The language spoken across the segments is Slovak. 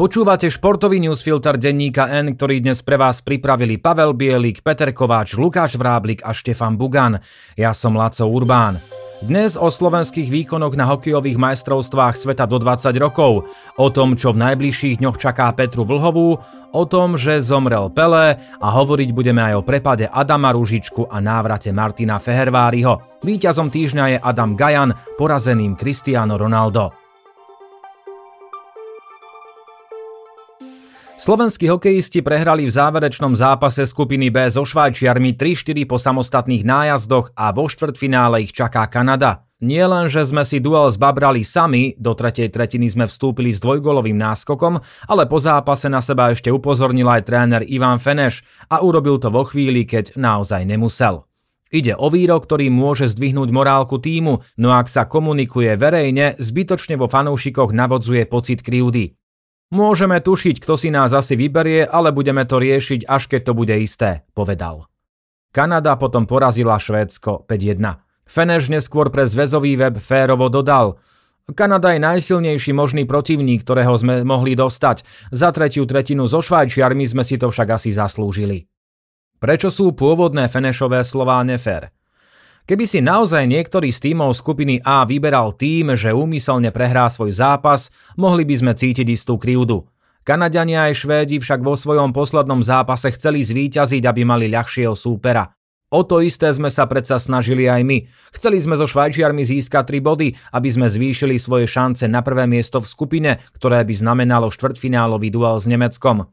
Počúvate športový newsfilter denníka N, ktorý dnes pre vás pripravili Pavel Bielik, Peter Kováč, Lukáš Vráblik a Štefan Bugan. Ja som Laco Urbán. Dnes o slovenských výkonoch na hokejových majstrovstvách sveta do 20 rokov, o tom, čo v najbližších dňoch čaká Petru Vlhovú, o tom, že zomrel Pelé a hovoriť budeme aj o prepade Adama Ružičku a návrate Martina Feherváriho. Výťazom týždňa je Adam Gajan, porazeným Cristiano Ronaldo. Slovenskí hokejisti prehrali v záverečnom zápase skupiny B so Švajčiarmi 3-4 po samostatných nájazdoch a vo štvrtfinále ich čaká Kanada. Nie len, že sme si duel zbabrali sami, do tretej tretiny sme vstúpili s dvojgolovým náskokom, ale po zápase na seba ešte upozornil aj tréner Ivan Feneš a urobil to vo chvíli, keď naozaj nemusel. Ide o výrok, ktorý môže zdvihnúť morálku týmu, no ak sa komunikuje verejne, zbytočne vo fanúšikoch navodzuje pocit krivdy. Môžeme tušiť, kto si nás asi vyberie, ale budeme to riešiť, až keď to bude isté, povedal. Kanada potom porazila Švédsko 5-1. Feneš neskôr pre zväzový web férovo dodal Kanada je najsilnejší možný protivník, ktorého sme mohli dostať. Za tretiu tretinu so Švajčiarmi sme si to však asi zaslúžili. Prečo sú pôvodné Fenešové slová nefér? Keby si naozaj niektorý z tímov skupiny A vyberal tým, že úmyselne prehrá svoj zápas, mohli by sme cítiť istú krivdu. Kanadiania aj Švédi však vo svojom poslednom zápase chceli zvíťaziť, aby mali ľahšieho súpera. O to isté sme sa predsa snažili aj my. Chceli sme so Švajčiarmi získať 3 body, aby sme zvýšili svoje šance na prvé miesto v skupine, ktoré by znamenalo štvrtfinálový duel s Nemeckom.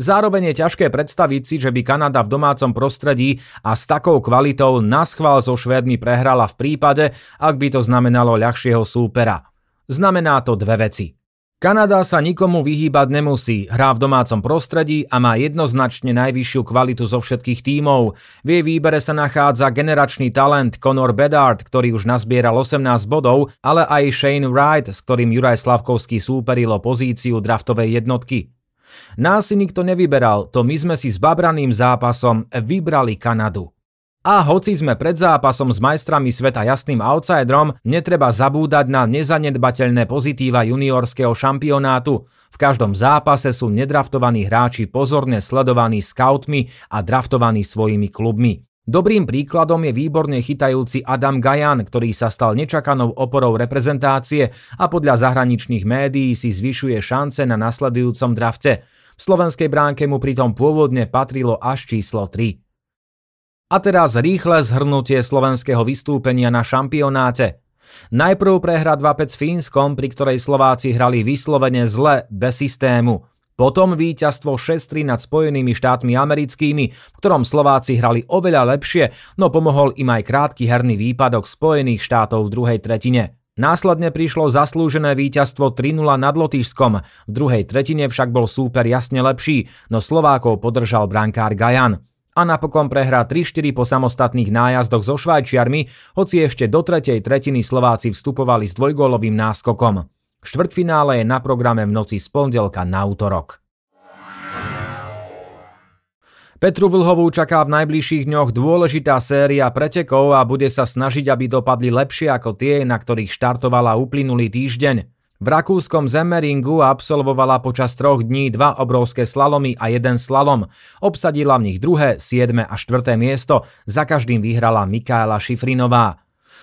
Zároveň je ťažké predstaviť si, že by Kanada v domácom prostredí a s takou kvalitou naschvál so Švédmi prehrala v prípade, ak by to znamenalo ľahšieho súpera. Znamená to dve veci. Kanada sa nikomu vyhýbať nemusí, hrá v domácom prostredí a má jednoznačne najvyššiu kvalitu zo všetkých tímov. V jej výbere sa nachádza generačný talent Conor Bedard, ktorý už nazbieral 18 bodov, ale aj Shane Wright, s ktorým Juraj Slavkovský súperil o pozíciu draftovej jednotky. Nás si nikto nevyberal, to my sme si s babraným zápasom vybrali Kanadu. A hoci sme pred zápasom s majstrami sveta jasným outsiderom, netreba zabúdať na nezanedbateľné pozitíva juniorského šampionátu. V každom zápase sú nedraftovaní hráči pozorne sledovaní scoutmi a draftovaní svojimi klubmi. Dobrým príkladom je výborne chytajúci Adam Gajan, ktorý sa stal nečakanou oporou reprezentácie a podľa zahraničných médií si zvyšuje šance na nasledujúcom drafte. V slovenskej bránke mu pritom pôvodne patrilo až číslo 3. A teraz rýchle zhrnutie slovenského vystúpenia na šampionáte. Najprv prehra 2-5 s Fínskom, pri ktorej Slováci hrali vyslovene zle, bez systému. Potom víťazstvo 6-3 nad Spojenými štátmi americkými, v ktorom Slováci hrali oveľa lepšie, no pomohol im aj krátky herný výpadok Spojených štátov v druhej tretine. Následne prišlo zaslúžené víťazstvo 3-0 nad Lotyšskom, v druhej tretine však bol súper jasne lepší, no Slovákov podržal brankár Gajan. A napokon prehra 3-4 po samostatných nájazdoch so Švajčiarmi, hoci ešte do tretej tretiny Slováci vstupovali s dvojgólovým náskokom. Štvrtfinále je na programe v noci z pondelka na útorok. Petru Vlhovú čaká v najbližších dňoch dôležitá séria pretekov a bude sa snažiť, aby dopadli lepšie ako tie, na ktorých štartovala uplynulý týždeň. V rakúskom Zemmeringu absolvovala počas troch dní dva obrovské slalomy a jeden slalom. Obsadila v nich druhé, siedme a štvrté miesto, za každým vyhrala Mikála Šifrinová.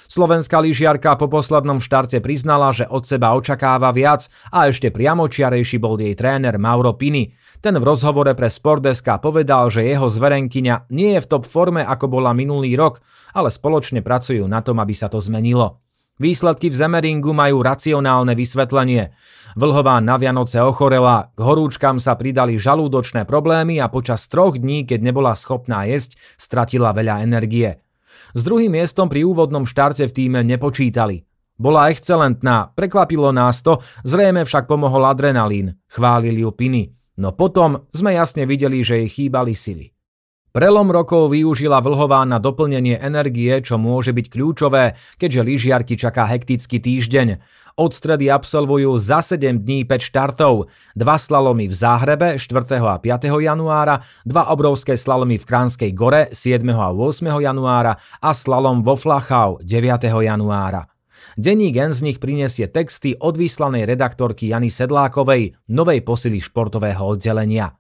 Slovenská lyžiarka po poslednom štarte priznala, že od seba očakáva viac a ešte priamočiarejší bol jej tréner Mauro Pini. Ten v rozhovore pre Sportdeska povedal, že jeho zverenkyňa nie je v top forme ako bola minulý rok, ale spoločne pracujú na tom, aby sa to zmenilo. Výsledky v Zemeringu majú racionálne vysvetlenie. Vlhová na Vianoce ochorela, k horúčkam sa pridali žalúdočné problémy a počas troch dní, keď nebola schopná jesť, stratila veľa energie. S druhým miestom pri úvodnom štarte v týme nepočítali. Bola excelentná, prekvapilo nás to, zrejme však pomohol adrenalín, chválili ju Piny. No potom sme jasne videli, že jej chýbali sily. Prelom rokov využila Vlhová na doplnenie energie, čo môže byť kľúčové, keďže lyžiarky čaká hektický týždeň. Od stredy absolvujú za 7 dní 5 štartov, dva slalomy v Záhrebe 4. a 5. januára, dva obrovské slalomy v Kránskej gore 7. a 8. januára a slalom vo Flachau 9. januára. Denní gen z nich prinesie texty od vyslanej redaktorky Jany Sedlákovej, novej posily športového oddelenia.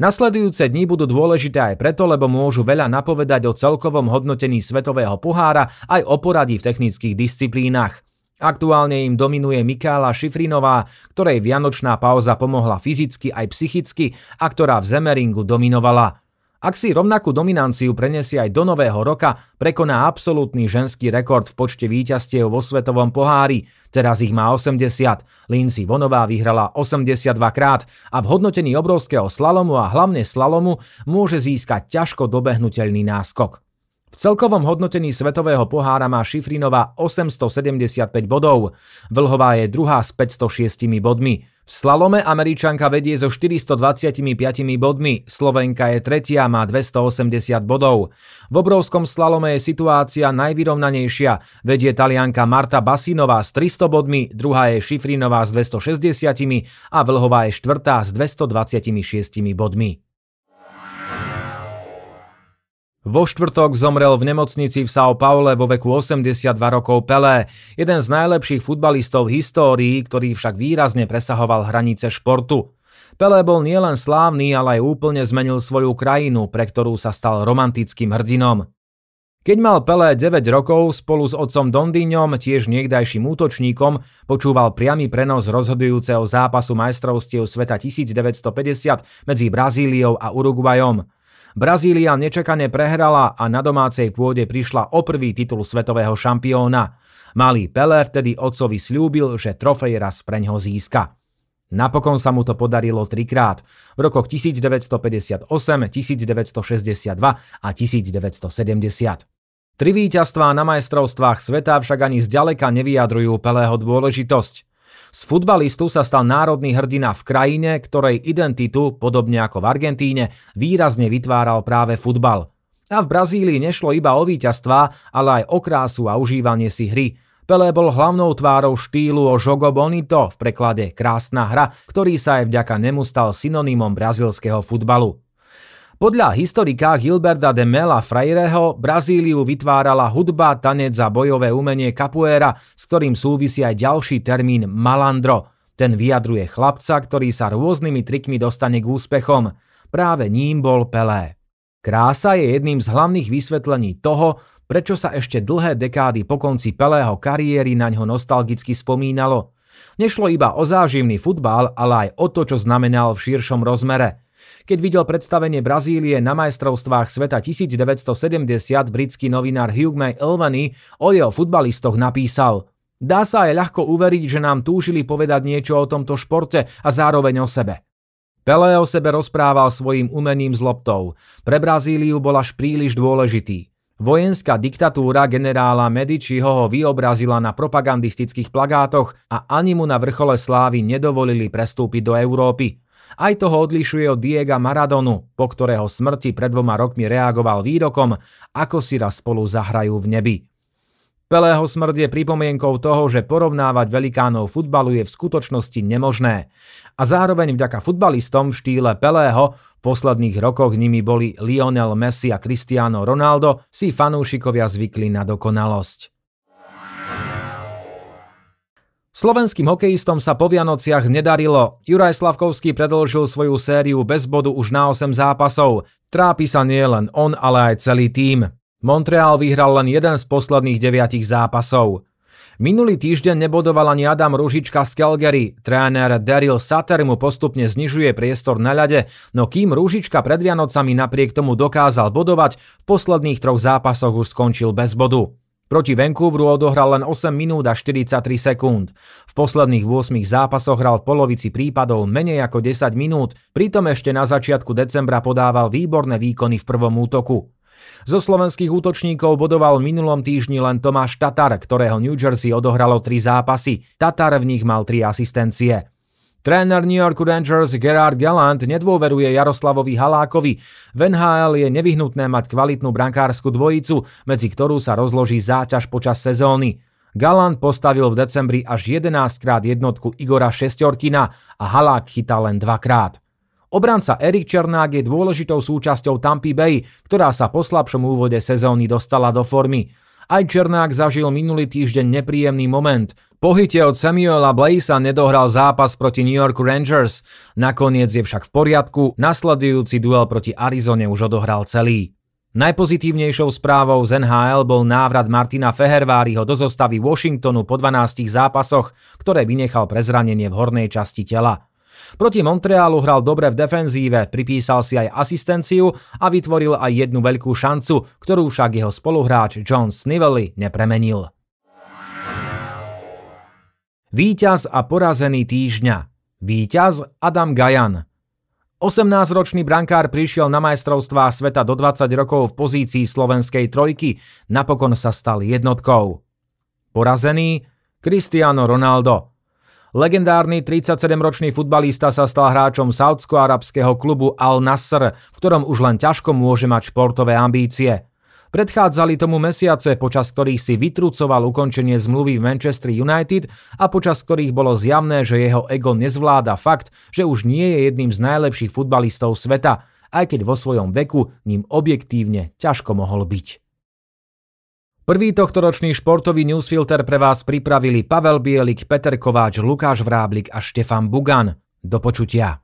Nasledujúce dni budú dôležité aj preto, lebo môžu veľa napovedať o celkovom hodnotení svetového pohára aj o poradí v technických disciplínach. Aktuálne im dominuje Mikála Šifrinová, ktorej vianočná pauza pomohla fyzicky aj psychicky a ktorá v Zemeringu dominovala. Ak si rovnakú dominanciu prenesie aj do nového roka, prekoná absolútny ženský rekord v počte víťazstiev vo svetovom pohári. Teraz ich má 80. Lindsay Vonová vyhrala 82 krát a v hodnotení obrovského slalomu a hlavne slalomu môže získať ťažko dobehnutelný náskok. V celkovom hodnotení svetového pohára má Šifrinová 875 bodov, Vlhová je druhá s 506 bodmi. V slalome Američanka vedie so 425 bodmi, Slovenka je tretia, má 280 bodov. V obrovskom slalome je situácia najvyrovnanejšia, vedie Talianka Marta Basinová s 300 bodmi, druhá je Šifrinová s 260 a Vlhová je štvrtá s 226 bodmi. Vo štvrtok zomrel v nemocnici v São Paule vo veku 82 rokov Pelé, jeden z najlepších futbalistov v histórii, ktorý však výrazne presahoval hranice športu. Pelé bol nielen slávny, ale aj úplne zmenil svoju krajinu, pre ktorú sa stal romantickým hrdinom. Keď mal Pelé 9 rokov, spolu s otcom Dondíňom, tiež niekdajším útočníkom, počúval priamy prenos rozhodujúceho zápasu majstrovstiev sveta 1950 medzi Brazíliou a Uruguayom. Brazília nečakane prehrala a na domácej pôde prišla o prvý titul svetového šampióna. Malý Pelé vtedy otcovi slúbil, že trofej raz preňho získa. Napokon sa mu to podarilo trikrát, v rokoch 1958, 1962 a 1970. Tri víťazstvá na majstrovstvách sveta však ani zďaleka nevyjadrujú Pelého dôležitosť. Z futbalistu sa stal národný hrdina v krajine, ktorej identitu, podobne ako v Argentíne, výrazne vytváral práve futbal. A v Brazílii nešlo iba o víťazstvá, ale aj o krásu a užívanie si hry. Pelé bol hlavnou tvárou štýlu o jogo bonito, v preklade krásna hra, ktorý sa aj vďaka nemu stal synonymom brazilského futbalu. Podľa historika Gilberta de Mela Freireho Brazíliu vytvárala hudba, tanec a bojové umenie capoeira, s ktorým súvisí aj ďalší termín malandro. Ten vyjadruje chlapca, ktorý sa rôznymi trikmi dostane k úspechom. Práve ním bol Pelé. Krása je jedným z hlavných vysvetlení toho, prečo sa ešte dlhé dekády po konci Pelého kariéry na ňo nostalgicky spomínalo. Nešlo iba o záživný futbal, ale aj o to, čo znamenal v širšom rozmere – keď videl predstavenie Brazílie na majstrovstvách sveta 1970, britský novinár Hugh May Elveny o jeho futbalistoch napísal Dá sa aj ľahko uveriť, že nám túžili povedať niečo o tomto športe a zároveň o sebe. Pelé o sebe rozprával svojim umeným z loptou. Pre Brazíliu bol až príliš dôležitý. Vojenská diktatúra generála Medičiho ho vyobrazila na propagandistických plagátoch a ani mu na vrchole slávy nedovolili prestúpiť do Európy. Aj toho odlišuje od Diega Maradonu, po ktorého smrti pred dvoma rokmi reagoval výrokom, ako si raz spolu zahrajú v nebi. Pelého smrť je pripomienkou toho, že porovnávať velikánov futbalu je v skutočnosti nemožné. A zároveň vďaka futbalistom v štýle Pelého, v posledných rokoch nimi boli Lionel Messi a Cristiano Ronaldo, si fanúšikovia zvykli na dokonalosť. Slovenským hokejistom sa po Vianociach nedarilo. Juraj Slavkovský predlžil svoju sériu bez bodu už na 8 zápasov. Trápi sa nie len on, ale aj celý tím. Montreal vyhral len jeden z posledných deviatich zápasov. Minulý týždeň nebodoval ani Adam Ružička z Calgary. Tréner Daryl Sutter mu postupne znižuje priestor na ľade, no kým Ružička pred Vianocami napriek tomu dokázal bodovať, v posledných troch zápasoch už skončil bez bodu. Proti Vancouveru odohral len 8 minút a 43 sekúnd. V posledných 8 zápasoch hral v polovici prípadov menej ako 10 minút, pritom ešte na začiatku decembra podával výborné výkony v prvom útoku. Zo slovenských útočníkov bodoval minulom týždni len Tomáš Tatar, ktorého New Jersey odohralo 3 zápasy. Tatar v nich mal 3 asistencie. Tréner New York Rangers Gerard Gallant nedôveruje Jaroslavovi Halákovi. V NHL je nevyhnutné mať kvalitnú brankárskú dvojicu, medzi ktorú sa rozloží záťaž počas sezóny. Galant postavil v decembri až 11 krát jednotku Igora Šestorkina a Halák chytal len dvakrát. Obranca Erik Černák je dôležitou súčasťou Tampa Bay, ktorá sa po slabšom úvode sezóny dostala do formy. Aj Černák zažil minulý týždeň nepríjemný moment. Po hite od Samuela Blazea nedohral zápas proti New York Rangers. Nakoniec je však v poriadku, nasledujúci duel proti Arizone už odohral celý. Najpozitívnejšou správou z NHL bol návrat Martina Feherváriho do zostavy Washingtonu po 12 zápasoch, ktoré vynechal pre zranenie v hornej časti tela. Proti Montrealu hral dobre v defenzíve, pripísal si aj asistenciu a vytvoril aj jednu veľkú šancu, ktorú však jeho spoluhráč John Snively nepremenil. Výťaz a porazený týždňa. Výťaz Adam Gajan. 18-ročný brankár prišiel na majstrovstvá sveta do 20 rokov v pozícii slovenskej trojky, napokon sa stal jednotkou. Porazený Cristiano Ronaldo. Legendárny 37-ročný futbalista sa stal hráčom saudsko-arabského klubu Al Nasr, v ktorom už len ťažko môže mať športové ambície. Predchádzali tomu mesiace, počas ktorých si vytrucoval ukončenie zmluvy v Manchester United a počas ktorých bolo zjavné, že jeho ego nezvláda fakt, že už nie je jedným z najlepších futbalistov sveta, aj keď vo svojom veku ním objektívne ťažko mohol byť. Prvý tohtoročný športový newsfilter pre vás pripravili Pavel Bielik, Peter Kováč, Lukáš Vráblik a Štefan Bugan. Do počutia.